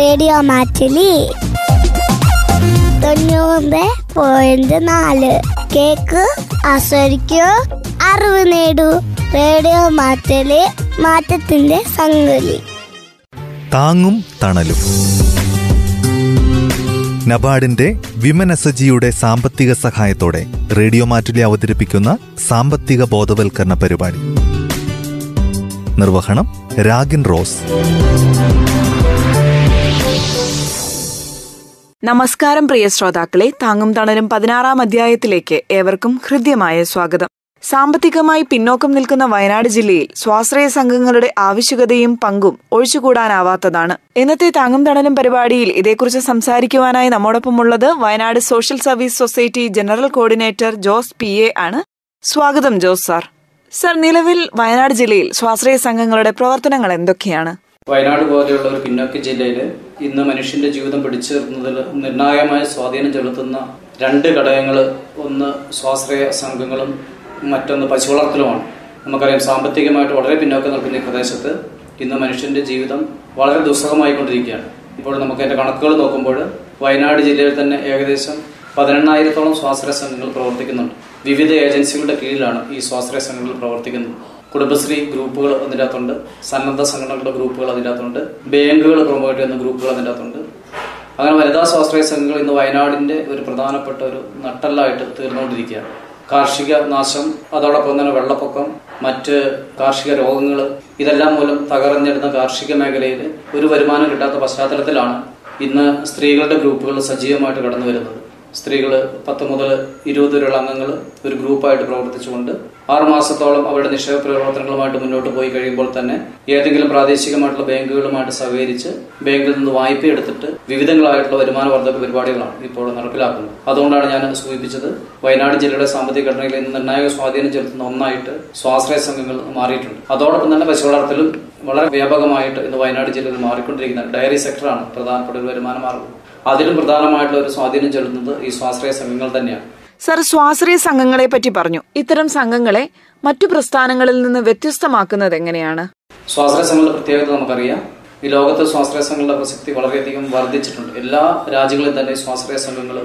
Radio Mattoli. തൊണ്ണൂറ് point നാല്. Cake ആസ്വദിക്കൂ. അറിവ് നേടൂ. റേഡിയോ മാറ്റലി മാറ്റത്തിന്റെ സംഗതി. താങ്ങും തണലും. നബാർഡിന്റെ വിമൻ എസ്ജിയുടെ സാമ്പത്തിക സഹായത്തോടെ റേഡിയോ മാറ്റുലി അവതരിപ്പിക്കുന്ന സാമ്പത്തിക ബോധവൽക്കരണ പരിപാടി. നിർവഹണം രാഗിൻ റോസ്. നമസ്കാരം പ്രിയ ശ്രോതാക്കളെ. താങ്ങും തണലും പതിനാറാം അധ്യായത്തിലേക്ക് ഏവർക്കും ഹൃദ്യമായ സ്വാഗതം. സാമ്പത്തികമായി പിന്നോക്കം നിൽക്കുന്ന വയനാട് ജില്ലയിൽ സ്വാശ്രയ സംഘങ്ങളുടെ ആവശ്യകതയും പങ്കും ഒഴിച്ചുകൂടാനാവാത്തതാണ്. ഇന്നത്തെ താങ്ങും തണലും പരിപാടിയിൽ ഇതേക്കുറിച്ച് സംസാരിക്കുവാനായി നമ്മോടൊപ്പമുള്ളത് Wayanad social service society general coordinator Jose P A ആണ്. സ്വാഗതം ജോസ് സാർ. സർ നിലവിൽ വയനാട് ജില്ലയിൽ സ്വാശ്രയ സംഘങ്ങളുടെ പ്രവർത്തനങ്ങൾ എന്തൊക്കെയാണ്? വയനാട് പോലെയുള്ള ഒരു പിന്നോക്ക ജില്ലയിൽ ഇന്ന് മനുഷ്യന്റെ ജീവിതം പിടിച്ചു നിർണായകമായ സ്വാധീനം ചെലുത്തുന്ന രണ്ട് ഘടകങ്ങൾ ഒന്ന് സ്വാശ്രയ സംഘങ്ങളും മറ്റൊന്ന് പശുവളർത്തലുമാണ്. നമുക്കറിയാം സാമ്പത്തികമായിട്ട് വളരെ പിന്നോക്കം നിൽക്കുന്ന ഈ പ്രദേശത്ത് ഇന്ന് മനുഷ്യന്റെ ജീവിതം വളരെ ദുസ്സഹമായിക്കൊണ്ടിരിക്കുകയാണ്. ഇപ്പോൾ നമുക്ക് അതിന്റെ കണക്കുകൾ നോക്കുമ്പോൾ വയനാട് ജില്ലയിൽ തന്നെ ഏകദേശം പതിനെണ്ണായിരത്തോളം സ്വാശ്രയ സംഘങ്ങൾ പ്രവർത്തിക്കുന്നുണ്ട്. വിവിധ ഏജൻസികളുടെ കീഴിലാണ് ഈ സ്വാശ്രയ സംഘങ്ങൾ പ്രവർത്തിക്കുന്നത്. കുടുംബശ്രീ ഗ്രൂപ്പുകൾ അതിനകത്തുണ്ട്. സന്നദ്ധ സംഘടനകളുടെ ഗ്രൂപ്പുകൾ അതിനകത്തുണ്ട്. ബാങ്കുകൾ പ്രൊമോട്ട് ചെയ്യുന്ന ഗ്രൂപ്പുകൾ അതിനകത്തുണ്ട്. അങ്ങനെ വനിതാ സ്വാശ്രയ സംഘങ്ങൾ ഇന്ന് വയനാടിന്റെ ഒരു പ്രധാനപ്പെട്ട ഒരു നട്ടല്ലായിട്ട് തീർന്നുകൊണ്ടിരിക്കുകയാണ്. കാർഷിക നാശം അതോടൊപ്പം തന്നെ വെള്ളപ്പൊക്കം മറ്റ് കാർഷിക രോഗങ്ങൾ ഇതെല്ലാം മൂലം തകർന്നിരുന്ന കാർഷിക മേഖലയിൽ ഒരു വരുമാനം കിട്ടാത്ത പശ്ചാത്തലത്തിലാണ് ഇന്ന് സ്ത്രീകളുടെ ഗ്രൂപ്പുകൾ സജീവമായിട്ട് കടന്നു വരുന്നത് സ്ത്രീകൾ പത്ത് മുതൽ ഇരുപത് വരെയുള്ള അംഗങ്ങൾ ഒരു ഗ്രൂപ്പായിട്ട് പ്രവർത്തിച്ചുകൊണ്ട് ആറുമാസത്തോളം അവരുടെ നിക്ഷേപ പ്രവർത്തനങ്ങളുമായിട്ട് മുന്നോട്ട് പോയി കഴിയുമ്പോൾ തന്നെ ഏതെങ്കിലും പ്രാദേശികമായിട്ടുള്ള ബാങ്കുകളുമായിട്ട് സഹകരിച്ച് ബാങ്കിൽ നിന്ന് വായ്പ എടുത്തിട്ട് വിവിധങ്ങളായിട്ടുള്ള വരുമാന വർദ്ധക പരിപാടികളാണ് ഇപ്പോൾ നടപ്പിലാക്കുന്നത്. അതുകൊണ്ടാണ് ഞാൻ സൂചിപ്പിച്ചത് വയനാട് ജില്ലയുടെ സാമ്പത്തിക ഘടനയിൽ ഇന്ന് നിർണായക സ്വാധീനം ചെലുത്തുന്ന ഒന്നായിട്ട് സ്വാശ്രയ സംഘങ്ങൾ മാറിയിട്ടുണ്ട്. അതോടൊപ്പം തന്നെ പശു വളർത്തലും വളരെ വ്യാപകമായിട്ട് ഇന്ന് വയനാട് ജില്ലയിൽ മാറിക്കൊണ്ടിരിക്കുന്ന ഡയറി സെക്ടറാണ് പ്രധാനപ്പെട്ട ഒരു വരുമാന മാർഗം. അതിലും പ്രധാനമായിട്ടുള്ള ഒരു സ്വാധീനം ചെലുത്തുന്നത് ഈ സ്വാശ്രയ സംഘങ്ങൾ തന്നെയാണ്. സർ സ്വാശ്രയ സംഘങ്ങളെ പറ്റി പറഞ്ഞു. ഇത്തരം സംഘങ്ങളെ മറ്റു പ്രസ്ഥാനങ്ങളിൽ നിന്ന് വ്യത്യസ്തമാക്കുന്നത് എങ്ങനെയാണ്? സ്വാശ്രയ സംഘങ്ങളുടെ പ്രത്യേകത നമുക്കറിയാം. ഈ ലോകത്ത് സ്വാശ്രയ സംഘങ്ങളുടെ പ്രസക്തി വളരെയധികം വർദ്ധിച്ചിട്ടുണ്ട്. എല്ലാ രാജ്യങ്ങളിലും തന്നെ സ്വാശ്രയ സംഘങ്ങൾ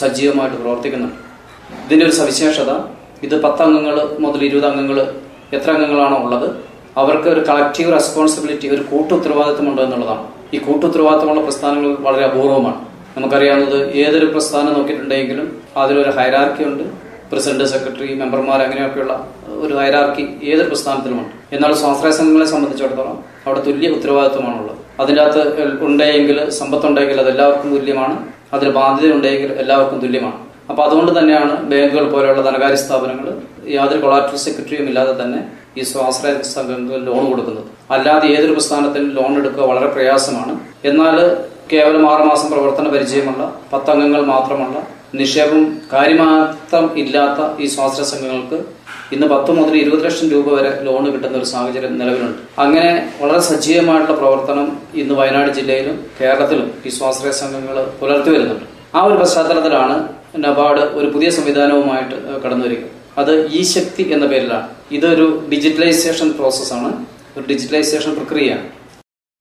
സജീവമായിട്ട് പ്രവർത്തിക്കുന്നുണ്ട്. ഇതിന്റെ ഒരു സവിശേഷത ഇത് പത്ത് അംഗങ്ങൾ മുതൽ ഇരുപത് അംഗങ്ങൾ എത്ര അംഗങ്ങളാണോ ഉള്ളത്? അവർക്ക് ഒരു കളക്റ്റീവ് റെസ്പോൺസിബിലിറ്റി ഒരു കൂട്ടു ഉത്തരവാദിത്വം ഉണ്ട് എന്നുള്ളതാണ് ഈ കൂട്ടുത്തരവാദിത്തമുള്ള പ്രസ്ഥാനങ്ങൾ വളരെ അപൂർവമാണ്. നമുക്കറിയാവുന്നത് ഏതൊരു പ്രസ്ഥാനം നോക്കിയിട്ടുണ്ടെങ്കിലും അതിലൊരു ഹൈറാർക്കി ഉണ്ട്. പ്രസിഡന്റ് സെക്രട്ടറി മെമ്പർമാർ അങ്ങനെയൊക്കെയുള്ള ഒരു ഹൈറാർക്കി ഏതൊരു പ്രസ്ഥാനത്തിലുമുണ്ട്. എന്നാൽ സ്വാശ്രയ സംഘങ്ങളെ സംബന്ധിച്ചിടത്തോളം അവിടെ തുല്യ ഉത്തരവാദിത്വമാണുള്ളത്. അകത്ത് ഉണ്ടെങ്കിൽ സമ്പത്തുണ്ടെങ്കിൽ അത് എല്ലാവർക്കും തുല്യമാണ്. അതിൽ ബാധ്യത ഉണ്ടെങ്കിൽ എല്ലാവർക്കും തുല്യമാണ്. അപ്പൊ അതുകൊണ്ട് തന്നെയാണ് ബാങ്കുകൾ പോലെയുള്ള ധനകാര്യ സ്ഥാപനങ്ങൾ യാതൊരു കൊളാറ്ററൽ സെക്രട്ടറിയും ഇല്ലാതെ തന്നെ ഈ സ്വാശ്രയ സംഘങ്ങൾക്ക് ലോൺ കൊടുക്കുന്നത്. അല്ലാതെ ഏതൊരു പ്രസ്ഥാനത്തിനും ലോൺ എടുക്കുക വളരെ പ്രയാസമാണ്. എന്നാൽ കേവലം ആറുമാസം പ്രവർത്തന പരിചയമുള്ള പത്തംഗങ്ങൾ മാത്രമുള്ള നിക്ഷേപം കാര്യമാത്രം ഇല്ലാത്ത ഈ സ്വാശ്രയ സംഘങ്ങൾക്ക് ഇന്ന് പത്ത് മുതൽ ഇരുപത് ലക്ഷം രൂപ വരെ ലോൺ കിട്ടുന്ന ഒരു സാഹചര്യം നിലവിലുണ്ട്. അങ്ങനെ വളരെ സജീവമായിട്ടുള്ള പ്രവർത്തനം ഇന്ന് വയനാട് ജില്ലയിലും കേരളത്തിലും ഈ സ്വാശ്രയ സംഘങ്ങൾ പുലർത്തി വരുന്നുണ്ട്. ആ ഒരു പശ്ചാത്തലത്തിലാണ് നബാർഡ് ഒരു പുതിയ സംവിധാനവുമായിട്ട് കടന്നു വരിക അത് ഈ ശക്തി എന്ന പേരിലാണ് ഇതൊരു ഡിജിറ്റലൈസേഷൻ പ്രോസസ്സാണ് ഒരു ഡിജിറ്റലൈസേഷൻ പ്രക്രിയയാണ്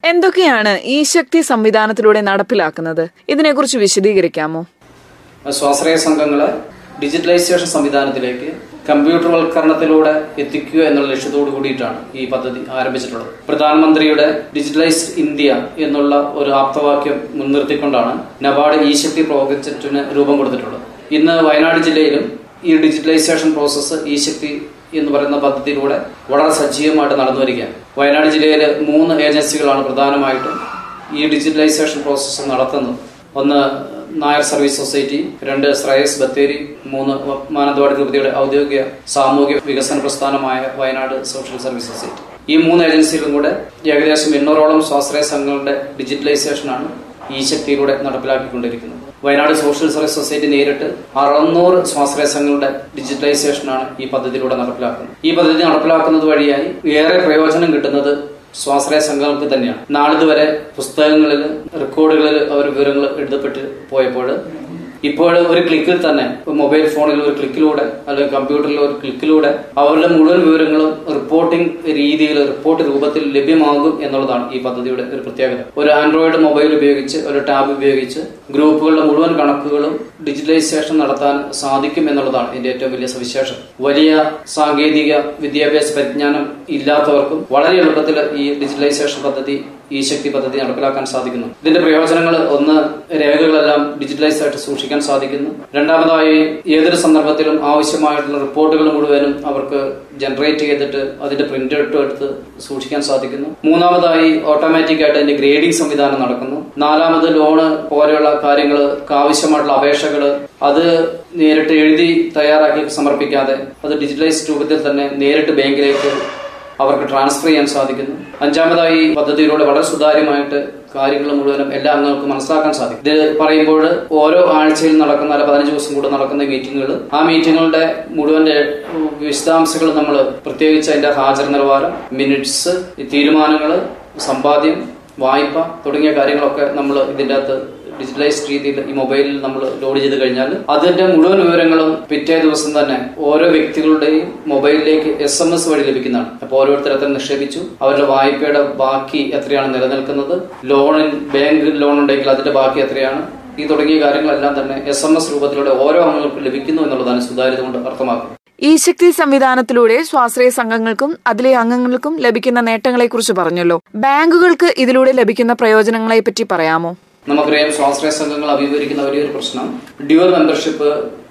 എന്തൊക്കെയാണ് ഈ ശക്തി സംവിധാനത്തിലൂടെ നടപ്പിലാക്കുന്നത്? ഇതിനെക്കുറിച്ച് വിശദീകരിക്കാമോ? സ്വാശ്രയ സംഘങ്ങളെ ഡിജിറ്റലൈസേഷൻ സംവിധാനത്തിലേക്ക് കമ്പ്യൂട്ടർവൽക്കരണത്തിലൂടെ എത്തിക്കുക എന്നുള്ള ലക്ഷ്യത്തോടു കൂടിയിട്ടാണ് ഈ പദ്ധതി ആരംഭിച്ചിട്ടുള്ളത്. പ്രധാനമന്ത്രിയുടെ ഡിജിറ്റലൈസ്ഡ് ഇന്ത്യ എന്നുള്ള ഒരു ആപ്തവാക്യം മുൻനിർത്തിക്കൊണ്ടാണ് നബാർഡ് ഈ ശക്തി പ്രോജക്റ്റിന് രൂപം കൊടുത്തിട്ടുള്ളത്. ഇന്ന് വയനാട് ജില്ലയിലും ഈ ഡിജിറ്റലൈസേഷൻ പ്രോസസ്സ് ഈ ശക്തി എന്ന് പറയുന്ന പദ്ധതിയിലൂടെ വളരെ സജീവമായിട്ട് നടന്നു വരികയാണ്. വയനാട് ജില്ലയിലെ മൂന്ന് ഏജൻസികളാണ് പ്രധാനമായിട്ടും ഈ ഡിജിറ്റലൈസേഷൻ പ്രോസസ്സ് നടത്തുന്നത്. ഒന്ന് നായർ സർവീസ് സൊസൈറ്റി രണ്ട് ശ്രേയസ് ബത്തേരി മൂന്ന് മാനന്തവാടി രൂപതയുടെ ഔദ്യോഗിക സാമൂഹ്യ വികസന പ്രസ്ഥാനമായ വയനാട് സോഷ്യൽ സർവീസ് സൊസൈറ്റി. ഈ മൂന്ന് ഏജൻസികളും കൂടെ ഏകദേശം എണ്ണൂറോളം സ്വാശ്രയ സംഘങ്ങളുടെ ഡിജിറ്റലൈസേഷനാണ് ഈ ശക്തിയിലൂടെ നടപ്പിലാക്കിക്കൊണ്ടിരിക്കുന്നത്. വയനാട് സോഷ്യൽ സർവീസ് സൊസൈറ്റി നേരിട്ട് അറുന്നൂറ് സ്വാശ്രയ സംഘങ്ങളുടെ ഡിജിറ്റലൈസേഷനാണ് ഈ പദ്ധതിയിലൂടെ നടപ്പിലാക്കുന്നത്. ഈ പദ്ധതി നടപ്പിലാക്കുന്നത് വഴിയായി ഏറെ പ്രയോജനം കിട്ടുന്നത് സ്വാശ്രയ സംഘങ്ങൾക്ക് തന്നെയാണ്. നാളിതുവരെ പുസ്തകങ്ങളിൽ റെക്കോർഡുകളിൽ അവർ വിവരങ്ങൾ എഴുതപ്പെട്ട് പോയപ്പോൾ ഇപ്പോൾ ഒരു ക്ലിക്കിൽ തന്നെ. മൊബൈൽ ഫോണിൽ ഒരു ക്ലിക്കിലൂടെ അല്ലെങ്കിൽ കമ്പ്യൂട്ടറിൽ ഒരു ക്ലിക്കിലൂടെ അവരുടെ മുഴുവൻ വിവരങ്ങളും റിപ്പോർട്ടിംഗ് രീതിയിൽ റിപ്പോർട്ട് രൂപത്തിൽ ലഭ്യമാകും എന്നുള്ളതാണ് ഈ പദ്ധതിയുടെ ഒരു പ്രത്യേകത. ഒരു ആൻഡ്രോയിഡ് മൊബൈൽ ഉപയോഗിച്ച് ഒരു ടാബ് ഉപയോഗിച്ച് ഗ്രൂപ്പുകളുടെ മുഴുവൻ കണക്കുകളും ഡിജിറ്റലൈസേഷൻ നടത്താൻ സാധിക്കും എന്നുള്ളതാണ് ഇതിന്റെ ഏറ്റവും വലിയ സവിശേഷം വലിയ സാങ്കേതിക വിദ്യാഭ്യാസ പരിജ്ഞാനം ഇല്ലാത്തവർക്കും വളരെ എളുപ്പത്തിൽ ഈ ഡിജിറ്റലൈസേഷൻ പദ്ധതി ഈ ശക്തി പദ്ധതി നടപ്പിലാക്കാൻ സാധിക്കുന്നു. ഇതിന്റെ പ്രയോജനങ്ങൾ ഒന്ന് രേഖകളെല്ലാം ഡിജിറ്റലൈസ് ആയിട്ട് സൂക്ഷിക്കാൻ സാധിക്കുന്നു. രണ്ടാമതായി ഏതൊരു സന്ദർഭത്തിലും ആവശ്യമായിട്ടുള്ള റിപ്പോർട്ടുകൾ മുഴുവനും അവർക്ക് ജനറേറ്റ് ചെയ്തിട്ട് അതിന്റെ പ്രിന്റ് എടുത്ത് എടുത്ത് സൂക്ഷിക്കാൻ സാധിക്കുന്നു. മൂന്നാമതായി ഓട്ടോമാറ്റിക് ആയിട്ട് അതിന്റെ ഗ്രേഡിംഗ് സംവിധാനം നടക്കുന്നു. നാലാമത് ലോണ് പോലെയുള്ള കാര്യങ്ങൾക്ക് ആവശ്യമായിട്ടുള്ള അപേക്ഷകൾ അത് നേരിട്ട് എഴുതി തയ്യാറാക്കി സമർപ്പിക്കാതെ അത് ഡിജിറ്റലൈസ്ഡ് രൂപത്തിൽ തന്നെ നേരിട്ട് ബാങ്കിലേക്ക് അവർക്ക് ട്രാൻസ്ഫർ ചെയ്യാൻ സാധിക്കുന്നു. അഞ്ചാമതായി പദ്ധതിയിലൂടെ വളരെ സുതാര്യമായിട്ട് കാര്യങ്ങൾ മുഴുവനും എല്ലാ അംഗങ്ങൾക്കും മനസ്സിലാക്കാൻ സാധിക്കും. ഇത് പറയുമ്പോൾ ഓരോ ആഴ്ചയിൽ നടക്കുന്ന അല്ല പതിനഞ്ച് ദിവസം കൂടെ നടക്കുന്ന മീറ്റിങ്ങുകൾ ആ മീറ്റിങ്ങുകളുടെ മുഴുവൻ വിശദാംശങ്ങൾ നമ്മൾ പ്രത്യേകിച്ച് അതിന്റെ ഹാജർ നിലവാരം മിനിറ്റ്സ് തീരുമാനങ്ങൾ സമ്പാദ്യം വായ്പ തുടങ്ങിയ കാര്യങ്ങളൊക്കെ നമ്മൾ ഇതിന്റെ അകത്ത് ഡിജിറ്റലൈസ്ഡ് രീതിയിൽ ഈ മൊബൈലിൽ നമ്മൾ ലോഡ് ചെയ്ത് കഴിഞ്ഞാൽ അതിന്റെ മുഴുവൻ വിവരങ്ങളും പിറ്റേ ദിവസം തന്നെ ഓരോ വ്യക്തികളുടെയും മൊബൈലിലേക്ക് എസ് എം എസ് വഴി ലഭിക്കുന്നതാണ്. അപ്പോൾ ഓരോരുത്തർ എത്ര നിക്ഷേപിച്ചു അവരുടെ വായ്പയുടെ ബാക്കി എത്രയാണ് നിലനിൽക്കുന്നത് ലോണിൽ ബാങ്ക് ലോൺ ഉണ്ടെങ്കിൽ അതിന്റെ ബാക്കി എത്രയാണ് ഈ തുടങ്ങിയ കാര്യങ്ങളെല്ലാം തന്നെ എസ് എം എസ് രൂപത്തിലൂടെ ഓരോ അംഗങ്ങൾക്കും ലഭിക്കുന്നു എന്നുള്ളതാണ് സുതാര്യത കൊണ്ട് അർത്ഥമാക്കുന്നത്. ഈ ശക്തി സംവിധാനത്തിലൂടെ സ്വാശ്രയ സംഘങ്ങൾക്കും അതിലെ അംഗങ്ങൾക്കും ലഭിക്കുന്ന നേട്ടങ്ങളെക്കുറിച്ച് പറഞ്ഞല്ലോ. ബാങ്കുകൾക്ക് ഇതിലൂടെ ലഭിക്കുന്ന പ്രയോജനങ്ങളെ പറ്റി പറയാമോ? നമുക്കറിയാം സ്വാശ്രയ സംഘങ്ങൾ അഭിമുഖീകരിക്കുന്ന വലിയൊരു പ്രശ്നം. ഡ്യുവൽ മെമ്പർഷിപ്പ്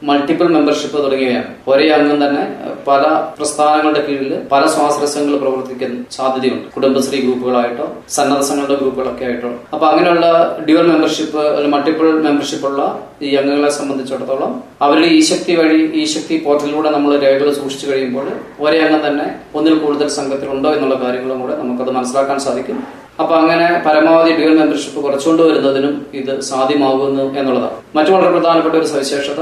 മൾട്ടിപ്പിൾ മെമ്പർഷിപ്പ് തുടങ്ങിയവയാണ്. ഒരേ അംഗം തന്നെ പല പ്രസ്ഥാനങ്ങളുടെ കീഴിൽ പല സ്വാശ്രയ സംഘങ്ങൾ പ്രവർത്തിക്കാൻ സാധ്യതയുണ്ട്. കുടുംബശ്രീ ഗ്രൂപ്പുകളായിട്ടോ സന്നദ്ധ സംഘങ്ങളുടെ ഗ്രൂപ്പുകളൊക്കെ ആയിട്ടോ. അപ്പൊ അങ്ങനെയുള്ള ഡ്യുവൽ മെമ്പർഷിപ്പ് അല്ലെങ്കിൽ മൾട്ടിപ്പിൾ മെമ്പർഷിപ്പ് ഉള്ള ഈ അംഗങ്ങളെ സംബന്ധിച്ചിടത്തോളം അവരുടെ ഈ ശക്തി വഴി ഈ ശക്തി പോർട്ടലിലൂടെ നമ്മൾ രേഖകൾ സൂക്ഷിച്ചു കഴിയുമ്പോൾ ഒരേ അംഗം തന്നെ ഒന്നിൽ കൂടുതൽ സംഘത്തിലുണ്ടോ എന്നുള്ള കാര്യങ്ങളും കൂടെ നമുക്കത് മനസ്സിലാക്കാൻ സാധിക്കും. അപ്പൊ അങ്ങനെ പരമാവധി ഡ്യൂൽ മെമ്പർഷിപ്പ് കുറച്ചുകൊണ്ട് വരുന്നതിനും ഇത് സാധ്യമാകുന്നു എന്നുള്ളതാണ്. മറ്റു വളരെ പ്രധാനപ്പെട്ട ഒരു സവിശേഷത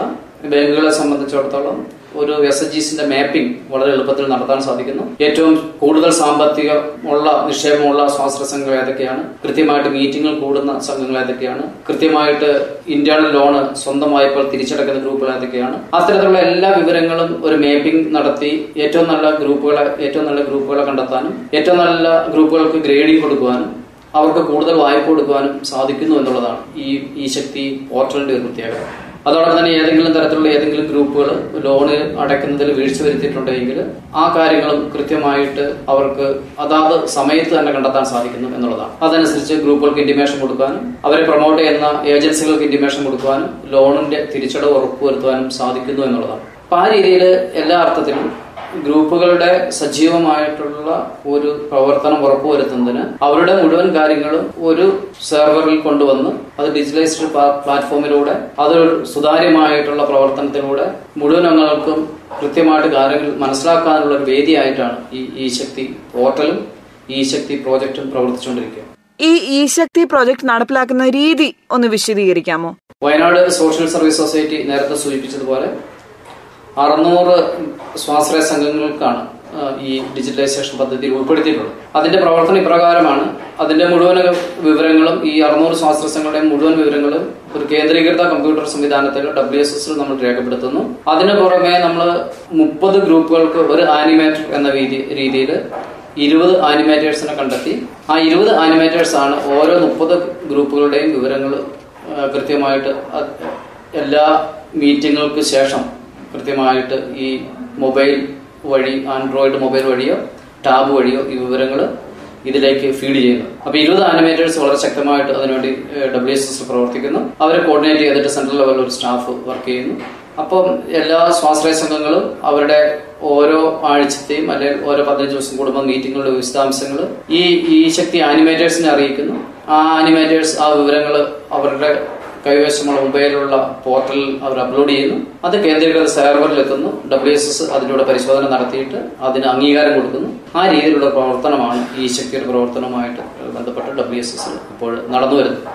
ബാങ്കുകളെ സംബന്ധിച്ചിടത്തോളം ഒരു എസ് എച്ച് ജിസിന്റെ മാപ്പിംഗ് വളരെ എളുപ്പത്തിൽ നടത്താൻ സാധിക്കുന്നു. ഏറ്റവും കൂടുതൽ സാമ്പത്തികമുള്ള നിക്ഷേപമുള്ള സ്വാശ്രയ സംഘങ്ങൾ ഏതൊക്കെയാണ്? കൃത്യമായിട്ട് മീറ്റിംഗുകൾ കൂടുന്ന സംഘങ്ങൾ ഏതൊക്കെയാണ്? കൃത്യമായിട്ട് ഇന്റേണൽ ലോണ് സ്വന്തമായപ്പോൾ തിരിച്ചടക്കുന്ന ഗ്രൂപ്പുകൾ ഏതൊക്കെയാണ്? അത്തരത്തിലുള്ള എല്ലാ വിവരങ്ങളും ഒരു മാപ്പിംഗ് നടത്തി ഏറ്റവും നല്ല ഗ്രൂപ്പുകളെ ഏറ്റവും നല്ല ഗ്രൂപ്പുകളെ കണ്ടെത്താനും ഏറ്റവും നല്ല ഗ്രൂപ്പുകൾക്ക് ഗ്രേഡിംഗ് കൊടുക്കുവാനും അവർക്ക് കൂടുതൽ വായ്പ കൊടുക്കുവാനും സാധിക്കുന്നു എന്നുള്ളതാണ് ഈ ഈ ശക്തി പോർട്ടലിന്റെ ഒരു പ്രത്യേകത. അതോടൊപ്പം തന്നെ ഏതെങ്കിലും തരത്തിലുള്ള ഏതെങ്കിലും ഗ്രൂപ്പുകൾ ലോണ് അടയ്ക്കുന്നതിൽ വീഴ്ച വരുത്തിയിട്ടുണ്ടെങ്കിൽ ആ കാര്യങ്ങളും കൃത്യമായിട്ട് അവർക്ക് അതാത് സമയത്ത് തന്നെ കണ്ടെത്താൻ സാധിക്കുന്നു എന്നുള്ളതാണ്. അതനുസരിച്ച് ഗ്രൂപ്പുകൾക്ക് ഇന്റിമേഷൻ കൊടുക്കാനും അവരെ പ്രൊമോട്ട് ചെയ്യുന്ന ഏജൻസികൾക്ക് ഇന്റിമേഷൻ കൊടുക്കാനും ലോണിന്റെ തിരിച്ചടവ് ഉറപ്പുവരുത്തുവാനും സാധിക്കുന്നു എന്നുള്ളതാണ്. അപ്പൊ ആ രീതിയിൽ എല്ലാ അർത്ഥത്തിലും ഗ്രൂപ്പുകളുടെ സജീവമായിട്ടുള്ള ഒരു പ്രവർത്തനം ഉറപ്പുവരുത്തുന്നതിന് അവരുടെ മുഴുവൻ കാര്യങ്ങളും ഒരു സെർവറിൽ കൊണ്ടുവന്ന് അത് ഡിജിറ്റലൈസ്ഡ് പ്ലാറ്റ്ഫോമിലൂടെ അതൊരു സുതാര്യമായിട്ടുള്ള പ്രവർത്തനത്തിലൂടെ മുഴുവൻ അംഗങ്ങൾക്കും കൃത്യമായിട്ട് കാര്യങ്ങൾ മനസ്സിലാക്കാനുള്ള ഒരു വേദിയായിട്ടാണ് ഈ ഈ ശക്തി പോർട്ടലും ഈ ശക്തി പ്രോജക്റ്റും പ്രവർത്തിച്ചുകൊണ്ടിരിക്കുക. ഈ ഈ ശക്തി പ്രോജക്ട് നടപ്പിലാക്കുന്ന രീതി ഒന്ന് വിശദീകരിക്കാമോ? വയനാട് സോഷ്യൽ സർവീസ് സൊസൈറ്റി നേരത്തെ സൂചിപ്പിച്ചതുപോലെ അറുന്നൂറ് സ്വാശ്രയ സംഘങ്ങൾക്കാണ് ഈ ഡിജിറ്റലൈസേഷൻ പദ്ധതിയിൽ ഉൾപ്പെടുത്തിയിട്ടുള്ളത്. അതിന്റെ പ്രവർത്തനം ഇപ്രകാരമാണ്. അതിന്റെ മുഴുവൻ വിവരങ്ങളും ഈ അറുന്നൂറ് സ്വാശ്രയ സംഘങ്ങളുടെ മുഴുവൻ വിവരങ്ങളും ഒരു കേന്ദ്രീകൃത കമ്പ്യൂട്ടർ സംവിധാനത്തിൽ ഡബ്ല്യു എസ് എസിൽ നമ്മൾ രേഖപ്പെടുത്തുന്നു. അതിനു പുറമെ നമ്മൾ മുപ്പത് ഗ്രൂപ്പുകൾക്ക് ഒരു ആനിമേറ്റർ എന്ന രീതിയിൽ ഇരുപത് ആനിമേറ്റേഴ്സിനെ കണ്ടെത്തി. ആ ഇരുപത് ആനിമേറ്റേഴ്സ് ആണ് ഓരോ മുപ്പത് ഗ്രൂപ്പുകളുടെയും വിവരങ്ങൾ കൃത്യമായിട്ട് എല്ലാ മീറ്റിങ്ങുകൾക്ക് ശേഷം കൃത്യമായിട്ട് ഈ മൊബൈൽ വഴി ആൻഡ്രോയിഡ് മൊബൈൽ വഴിയോ ടാബ് വഴിയോ ഈ വിവരങ്ങൾ ഇതിലേക്ക് ഫീഡ് ചെയ്യുന്നു. അപ്പൊ ഇരുപത് ആനിമേറ്റേഴ്സ് വളരെ ശക്തമായിട്ട് അതിനുവേണ്ടി ഡബ്ല്യു എസ് എസ് പ്രവർത്തിക്കുന്നു. അവരെ കോർഡിനേറ്റ് ചെയ്തിട്ട് സെൻട്രൽ ലെവലിൽ ഒരു സ്റ്റാഫ് വർക്ക് ചെയ്യുന്നു. അപ്പം എല്ലാ സ്വാശ്രയ സംഘങ്ങളും അവരുടെ ഓരോ ആഴ്ചത്തെയും അല്ലെങ്കിൽ ഓരോ പതിനഞ്ച് ദിവസം കൂടുമ്പോൾ മീറ്റിങ്ങുകളുടെ വിശദാംശങ്ങൾ ഈ ഈ ശക്തി ആനിമേറ്റേഴ്സിനെ അറിയിക്കുന്നു. ആ ആനിമേറ്റേഴ്സ് ആ വിവരങ്ങൾ അവരുടെ കൈവശമുള്ള മൊബൈലിലുള്ള പോർട്ടലിൽ അവർ അപ്ലോഡ് ചെയ്യുന്നു. അത് കേന്ദ്രീകൃത സെർവറിൽ എത്തുന്നു ഡബ്ല്യു എസ് എസ് അതിലൂടെ പരിശോധന നടത്തിയിട്ട് അതിന് അംഗീകാരം കൊടുക്കുന്നു. ആ രീതിയിലുള്ള പ്രവർത്തനമാണ് ഈ ശക്തിയുടെ പ്രവർത്തനവുമായിട്ട് ബന്ധപ്പെട്ട് ഡബ്ല്യു എസ് എസ് ഇപ്പോൾ നടന്നു വരുന്നത്.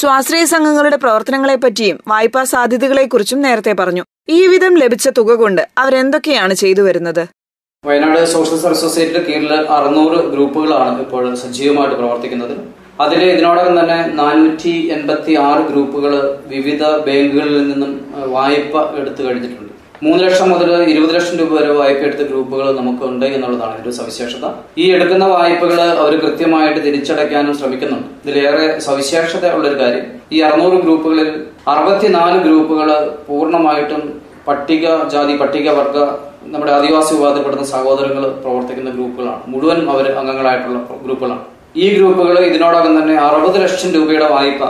സ്വാശ്രയ സംഘങ്ങളുടെ പ്രവർത്തനങ്ങളെപ്പറ്റിയും വായ്പാ സാധ്യതകളെക്കുറിച്ചും നേരത്തെ പറഞ്ഞു. ഈ വിധം ലഭിച്ച തുക കൊണ്ട് അവരെന്തൊക്കെയാണ് ചെയ്തു വരുന്നത്? വയനാട് സോഷ്യൽ സർവീസ് സൊസൈറ്റിയുടെ കീഴിൽ അറുന്നൂറ് ഗ്രൂപ്പുകളാണ് ഇപ്പോൾ സജീവമായിട്ട് പ്രവർത്തിക്കുന്നത്. അതിൽ ഇതിനോടകം തന്നെ നാനൂറ്റി എൺപത്തി ആറ് ഗ്രൂപ്പുകൾ വിവിധ ബാങ്കുകളിൽ നിന്നും വായ്പ എടുത്തു കഴിഞ്ഞിട്ടുണ്ട്. മൂന്ന് ലക്ഷം മുതൽ ഇരുപത് ലക്ഷം രൂപ വരെ വായ്പ എടുത്ത ഗ്രൂപ്പുകൾ നമുക്കുണ്ട് എന്നുള്ളതാണ് ഇതിന്റെ സവിശേഷത. ഈ എടുക്കുന്ന വായ്പകൾ അവർ കൃത്യമായിട്ട് തിരിച്ചടയ്ക്കാനും ശ്രമിക്കുന്നുണ്ട്. ഇതിലേറെ സവിശേഷത ഉള്ളൊരു കാര്യം ഈ അറുന്നൂറ് ഗ്രൂപ്പുകളിൽ അറുപത്തിനാല് ഗ്രൂപ്പുകൾ പൂർണമായിട്ടും പട്ടിക ജാതി പട്ടിക വർഗ നമ്മുടെ ആദിവാസി വിഭാഗത്തിൽപ്പെടുന്ന സഹോദരങ്ങൾ പ്രവർത്തിക്കുന്ന ഗ്രൂപ്പുകളാണ്. മുഴുവൻ അവർ അംഗങ്ങളായിട്ടുള്ള ഗ്രൂപ്പുകളാണ്. ഈ ഗ്രൂപ്പുകൾ ഇതിനോടകം തന്നെ അറുപത് ലക്ഷം രൂപയുടെ വായ്പ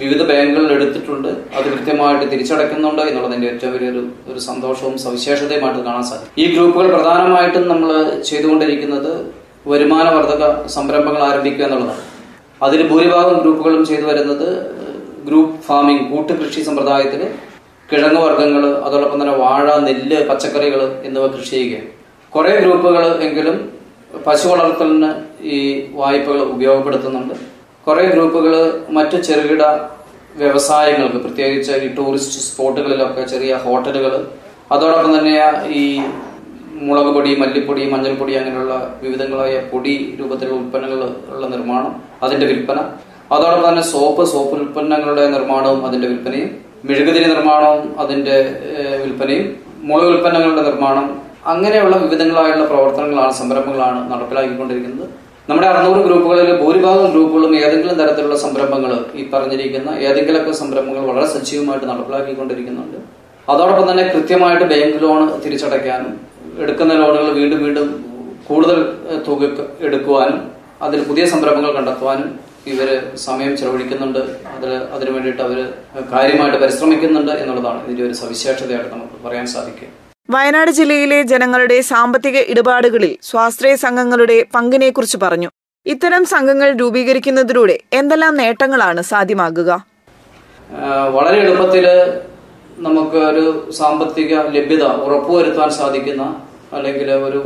വിവിധ ബാങ്കുകളിൽ എടുത്തിട്ടുണ്ട്. അത് കൃത്യമായിട്ട് തിരിച്ചടയ്ക്കുന്നുണ്ട് എന്നുള്ളതിന്റെ ഏറ്റവും വലിയൊരു ഒരു സന്തോഷവും സവിശേഷതയുമായിട്ട് കാണാൻ സാധിക്കും. ഈ ഗ്രൂപ്പുകൾ പ്രധാനമായിട്ടും നമ്മൾ ചെയ്തുകൊണ്ടിരിക്കുന്നത് വരുമാന വരുമാനവർദ്ധക സംരംഭങ്ങൾ ആരംഭിക്കുക എന്നുള്ളതാണ്. അതിൽ ഭൂരിഭാഗം ഗ്രൂപ്പുകളും ചെയ്തു വരുന്നത് ഗ്രൂപ്പ് ഫാമിംഗ് കൂട്ടുകൃഷി സമ്പ്രദായത്തിൽ കിഴങ്ങ് വർഗങ്ങൾ അതോടൊപ്പം തന്നെ വാഴ നെല്ല് പച്ചക്കറികൾ എന്നിവ കൃഷി ചെയ്യുകയാണ്. കുറെ ഗ്രൂപ്പുകൾ എങ്കിലും പശു വളർത്തലിന് ഈ വായ്പകൾ ഉപയോഗപ്പെടുത്തുന്നുണ്ട്. കുറെ ഗ്രൂപ്പുകൾ മറ്റു ചെറുകിട വ്യവസായങ്ങൾക്ക് പ്രത്യേകിച്ച് ഈ ടൂറിസ്റ്റ് സ്പോട്ടുകളിലൊക്കെ ചെറിയ ഹോട്ടലുകൾ അതോടൊപ്പം തന്നെ ഈ മുളക് പൊടി മല്ലിപ്പൊടി മഞ്ഞൾപ്പൊടി അങ്ങനെയുള്ള വിവിധങ്ങളായ പൊടി രൂപത്തിലുള്ള ഉൽപ്പന്നങ്ങൾ ഉള്ള നിർമ്മാണം അതിന്റെ വിൽപ്പന. അതോടൊപ്പം തന്നെ സോപ്പ് സോപ്പ് ഉൽപ്പന്നങ്ങളുടെ നിർമ്മാണവും അതിന്റെ വിൽപ്പനയും. മെഴുകുതിരി നിർമ്മാണവും അതിന്റെ വിൽപ്പനയും. മുളക് ഉൽപ്പന്നങ്ങളുടെ നിർമ്മാണം അങ്ങനെയുള്ള വിവിധങ്ങളായുള്ള പ്രവർത്തനങ്ങളാണ് സംരംഭങ്ങളാണ് നടപ്പിലാക്കിക്കൊണ്ടിരിക്കുന്നത്. നമ്മുടെ അറുന്നൂറ് ഗ്രൂപ്പുകളിൽ ഭൂരിഭാഗം ഗ്രൂപ്പുകളും ഏതെങ്കിലും തരത്തിലുള്ള സംരംഭങ്ങൾ ഈ പറഞ്ഞിരിക്കുന്ന ഏതെങ്കിലുമൊക്കെ സംരംഭങ്ങൾ വളരെ സജീവമായിട്ട് നടപ്പിലാക്കിക്കൊണ്ടിരിക്കുന്നുണ്ട്. അതോടൊപ്പം തന്നെ കൃത്യമായിട്ട് ബാങ്ക് ലോൺ തിരിച്ചടയ്ക്കാനും എടുക്കുന്ന ലോണുകൾ വീണ്ടും വീണ്ടും കൂടുതൽ തുക എടുക്കുവാനും അതിൽ പുതിയ സംരംഭങ്ങൾ കണ്ടെത്തുവാനും ഇവർ സമയം ചെലവഴിക്കുന്നുണ്ട്. അതിൽ അതിനു വേണ്ടിയിട്ട് അവർ കാര്യമായിട്ട് പരിശ്രമിക്കുന്നുണ്ട് എന്നുള്ളതാണ് ഇതിന്റെ ഒരു സവിശേഷതയായിട്ട് നമുക്ക് പറയാൻ സാധിക്കുക. വയനാട് ജില്ലയിലെ ജനങ്ങളുടെ സാമ്പത്തിക ഇടപാടുകളിൽ സ്വാശ്രയ സംഘങ്ങളുടെ പങ്കിനെക്കുറിച്ച് പറഞ്ഞു. ഇത്തരം സംഘങ്ങൾ രൂപീകരിക്കുന്നതിലൂടെ എന്തെല്ലാം നേട്ടങ്ങളാണ് സാധ്യമാകുക? വളരെ എളുപ്പത്തിൽ നമുക്ക് ഒരു സാമ്പത്തിക ലഭ്യത ഉറപ്പുവരുത്താൻ സാധിക്കുന്ന അല്ലെങ്കിൽ ഒരു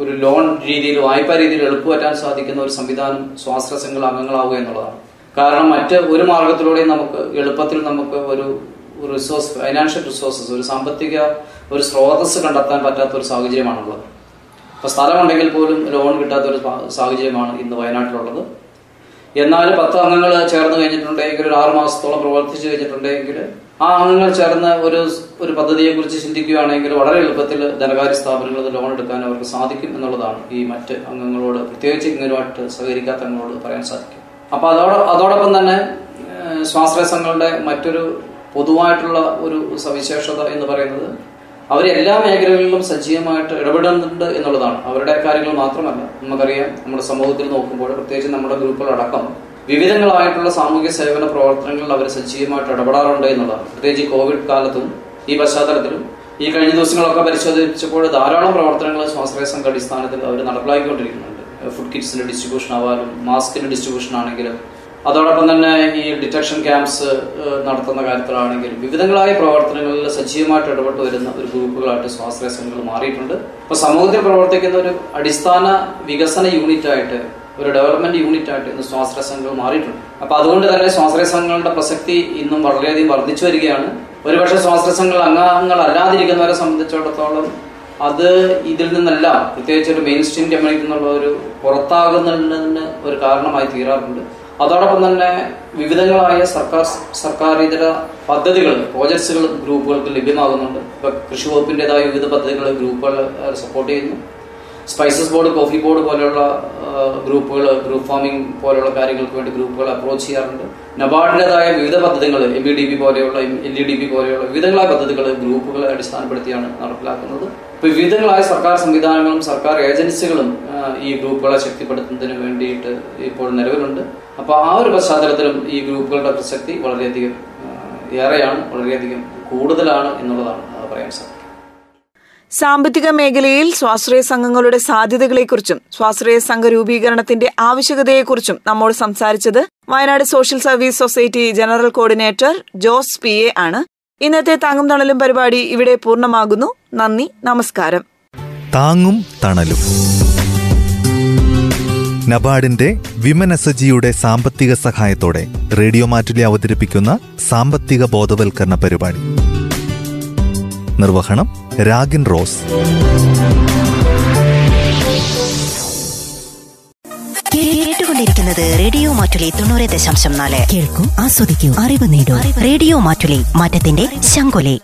ഒരു ലോൺ രീതിയിൽ വായ്പാ രീതിയിൽ എളുപ്പമാറ്റാൻ സാധിക്കുന്ന ഒരു സംവിധാനം സ്വാശ്രയ സംഘങ്ങൾ അംഗങ്ങളാവുക എന്നുള്ളതാണ്. കാരണം മറ്റ് ഒരു മാർഗത്തിലൂടെയും നമുക്ക് എളുപ്പത്തിൽ നമുക്ക് ഒരു റിസോഴ്സ് ഫൈനാൻഷ്യൽ റിസോഴ്സസ് ഒരു സാമ്പത്തിക ഒരു സ്രോതസ് കണ്ടെത്താൻ പറ്റാത്ത ഒരു സാഹചര്യമാണുള്ളത്. ഇപ്പൊ സ്ഥലമുണ്ടെങ്കിൽ പോലും ലോൺ കിട്ടാത്ത ഒരു സാഹചര്യമാണ് ഇന്ന് വയനാട്ടിലുള്ളത്. എന്നാലും പത്ത് അംഗങ്ങൾ ചേർന്ന് കഴിഞ്ഞിട്ടുണ്ടെങ്കിൽ ഒരു ആറു മാസത്തോളം പ്രവർത്തിച്ചു കഴിഞ്ഞിട്ടുണ്ടെങ്കിൽ ആ അംഗങ്ങൾ ചേർന്ന് ഒരു ഒരു പദ്ധതിയെ കുറിച്ച് ചിന്തിക്കുകയാണെങ്കിൽ വളരെ എളുപ്പത്തിൽ ധനകാര്യ സ്ഥാപനങ്ങളിൽ ലോൺ എടുക്കാൻ അവർക്ക് സാധിക്കും എന്നുള്ളതാണ് ഈ മറ്റ് അംഗങ്ങളോട് പ്രത്യേകിച്ച് ഇങ്ങനെയുമായിട്ട് സഹകരിക്കാത്ത അംഗങ്ങളോട് പറയാൻ സാധിക്കും. അപ്പൊ അതോട അതോടൊപ്പം തന്നെ സ്വാശ്രയ സംഘങ്ങളുടെ മറ്റൊരു പൊതുവായിട്ടുള്ള ഒരു സവിശേഷത എന്ന് പറയുന്നത് അവർ എല്ലാ മേഖലകളിലും സജീവമായിട്ട് ഇടപെടുന്നുണ്ട് എന്നുള്ളതാണ്. അവരുടെ കാര്യങ്ങൾ മാത്രമല്ല. നമുക്കറിയാം നമ്മുടെ സമൂഹത്തിൽ നോക്കുമ്പോൾ പ്രത്യേകിച്ച് നമ്മുടെ ഗ്രൂപ്പുകളടക്കം വിവിധങ്ങളായിട്ടുള്ള സാമൂഹ്യ സേവന പ്രവർത്തനങ്ങളിൽ അവർ സജീവമായിട്ട് ഇടപെടാറുണ്ട് എന്നുള്ളതാണ്. പ്രത്യേകിച്ച് കോവിഡ് കാലത്തും ഈ പശ്ചാത്തലത്തിലും ഈ കഴിഞ്ഞ ദിവസങ്ങളൊക്കെ പരിശോധിച്ചപ്പോൾ ധാരാളം പ്രവർത്തനങ്ങൾ സ്വാശ്രയ സംഘ അടിസ്ഥാനത്തിൽ അവർ നടപ്പിലാക്കിക്കൊണ്ടിരിക്കുന്നുണ്ട്. ഫുഡ് കിറ്റ്സിന്റെ ഡിസ്ട്രിബ്യൂഷൻ ആവാനും മാസ്കിന്റെ ഡിസ്ട്രിബ്യൂഷൻ ആണെങ്കിലും അതോടൊപ്പം തന്നെ ഈ ഡിറ്റക്ഷൻ ക്യാമ്പ്സ് നടത്തുന്ന കാര്യത്തിലാണെങ്കിലും വിവിധങ്ങളായ പ്രവർത്തനങ്ങളിൽ സജീവമായിട്ട് ഇടപെട്ട് വരുന്ന ഒരു ഗ്രൂപ്പുകളായിട്ട് സ്വാശ്രയ സംഘങ്ങൾ മാറിയിട്ടുണ്ട്. അപ്പൊ സമൂഹത്തിൽ പ്രവർത്തിക്കുന്ന ഒരു അടിസ്ഥാന വികസന യൂണിറ്റ് ആയിട്ട് ഒരു ഡെവലപ്മെന്റ് യൂണിറ്റ് ആയിട്ട് ഇന്ന് സ്വാശ്രയ സംഘങ്ങൾ മാറിയിട്ടുണ്ട്. അപ്പൊ അതുകൊണ്ട് തന്നെ സ്വാശ്രയ സംഘങ്ങളുടെ പ്രസക്തി ഇന്നും വളരെയധികം വർദ്ധിച്ചു വരികയാണ്. ഒരുപക്ഷെ സ്വാശ്രയ സംഘങ്ങൾ അംഗങ്ങൾ അല്ലാതിരിക്കുന്നവരെ സംബന്ധിച്ചിടത്തോളം അത് ഇതിൽ നിന്നെല്ലാം പ്രത്യേകിച്ച് ഒരു മെയിൻ സ്ട്രീം കമ്മ്യൂണിറ്റി എന്നുള്ള ഒരു പുറത്താകുന്നതിന് ഒരു കാരണമായി തീരാറുണ്ട്. അതോടൊപ്പം തന്നെ വിവിധങ്ങളായ സർക്കാർ ഇതര പദ്ധതികൾ പ്രോജക്ട്സുകൾ ഗ്രൂപ്പുകൾക്ക് ലഭ്യമാകുന്നുണ്ട്. ഇപ്പൊ കൃഷി വകുപ്പിന്റേതായ വിവിധ പദ്ധതികൾ ഗ്രൂപ്പുകൾ സപ്പോർട്ട് ചെയ്യുന്നു. സ്പൈസസ് ബോർഡ് കോഫി ബോർഡ് പോലെയുള്ള ഗ്രൂപ്പുകൾ ഗ്രൂപ്പ് ഫാമിംഗ് പോലെയുള്ള കാര്യങ്ങൾക്ക് വേണ്ടി ഗ്രൂപ്പുകൾ അപ്രോച്ച് ചെയ്യാറുണ്ട്. നബാർഡിന്റെതായ വിവിധ പദ്ധതികൾ എം ബി ഡി പി പോലെയുള്ള എൽ ഇ ഡി പി പോലെയുള്ള വിവിധങ്ങളായ പദ്ധതികൾ ഗ്രൂപ്പുകളെ അടിസ്ഥാനപ്പെടുത്തിയാണ് നടപ്പിലാക്കുന്നത്. ഇപ്പോൾ വിവിധങ്ങളായ സർക്കാർ സംവിധാനങ്ങളും സർക്കാർ ഏജൻസികളും ഈ ഗ്രൂപ്പുകളെ ശക്തിപ്പെടുത്തുന്നതിന് വേണ്ടിയിട്ട് ഇപ്പോൾ നിലവിലുണ്ട്. അപ്പോൾ ആ ഒരു പശ്ചാത്തലത്തിലും ഈ ഗ്രൂപ്പുകളുടെ പ്രസക്തി വളരെയധികം ഏറെയാണ് വളരെയധികം കൂടുതലാണ് എന്നുള്ളതാണ് പറയാൻ സാധിക്കും സാമ്പത്തിക മേഖലയിൽ സ്വാശ്രയ സംഘങ്ങളുടെ സാധ്യതകളെക്കുറിച്ചും സ്വാശ്രയ സംഘ രൂപീകരണത്തിന്റെ ആവശ്യകതയെക്കുറിച്ചും നമ്മോട് സംസാരിച്ചത് Wayanad social service society general coordinator Jose P A ആണ്. ഇന്നത്തെ താങ്ങും തണലും പരിപാടി ഇവിടെ പൂർണമാകുന്നു. നന്ദി നമസ്കാരം. താങ്ങും തണലും. നബാർഡിന്റെ വിമൻ എസ് ജിയുടെ സാമ്പത്തിക സഹായത്തോടെ റേഡിയോ മാറ്റിലെ അവതരിപ്പിക്കുന്ന സാമ്പത്തിക ബോധവൽക്കരണ പരിപാടി. നിർവഹണം രാഗിൻ റോസ്. കേട്ടുകൊണ്ട് കേട്ടുകൊണ്ടിരിക്കുന്നത് റേഡിയോ മാറ്റുലി തൊണ്ണൂറ് ദശാംശം നാല്. കേൾക്കൂ ആസ്വദിക്കൂ അറിവ് നേടൂ. റേഡിയോ മാറ്റുലി മാറ്റത്തിന്റെ ശങ്കുലി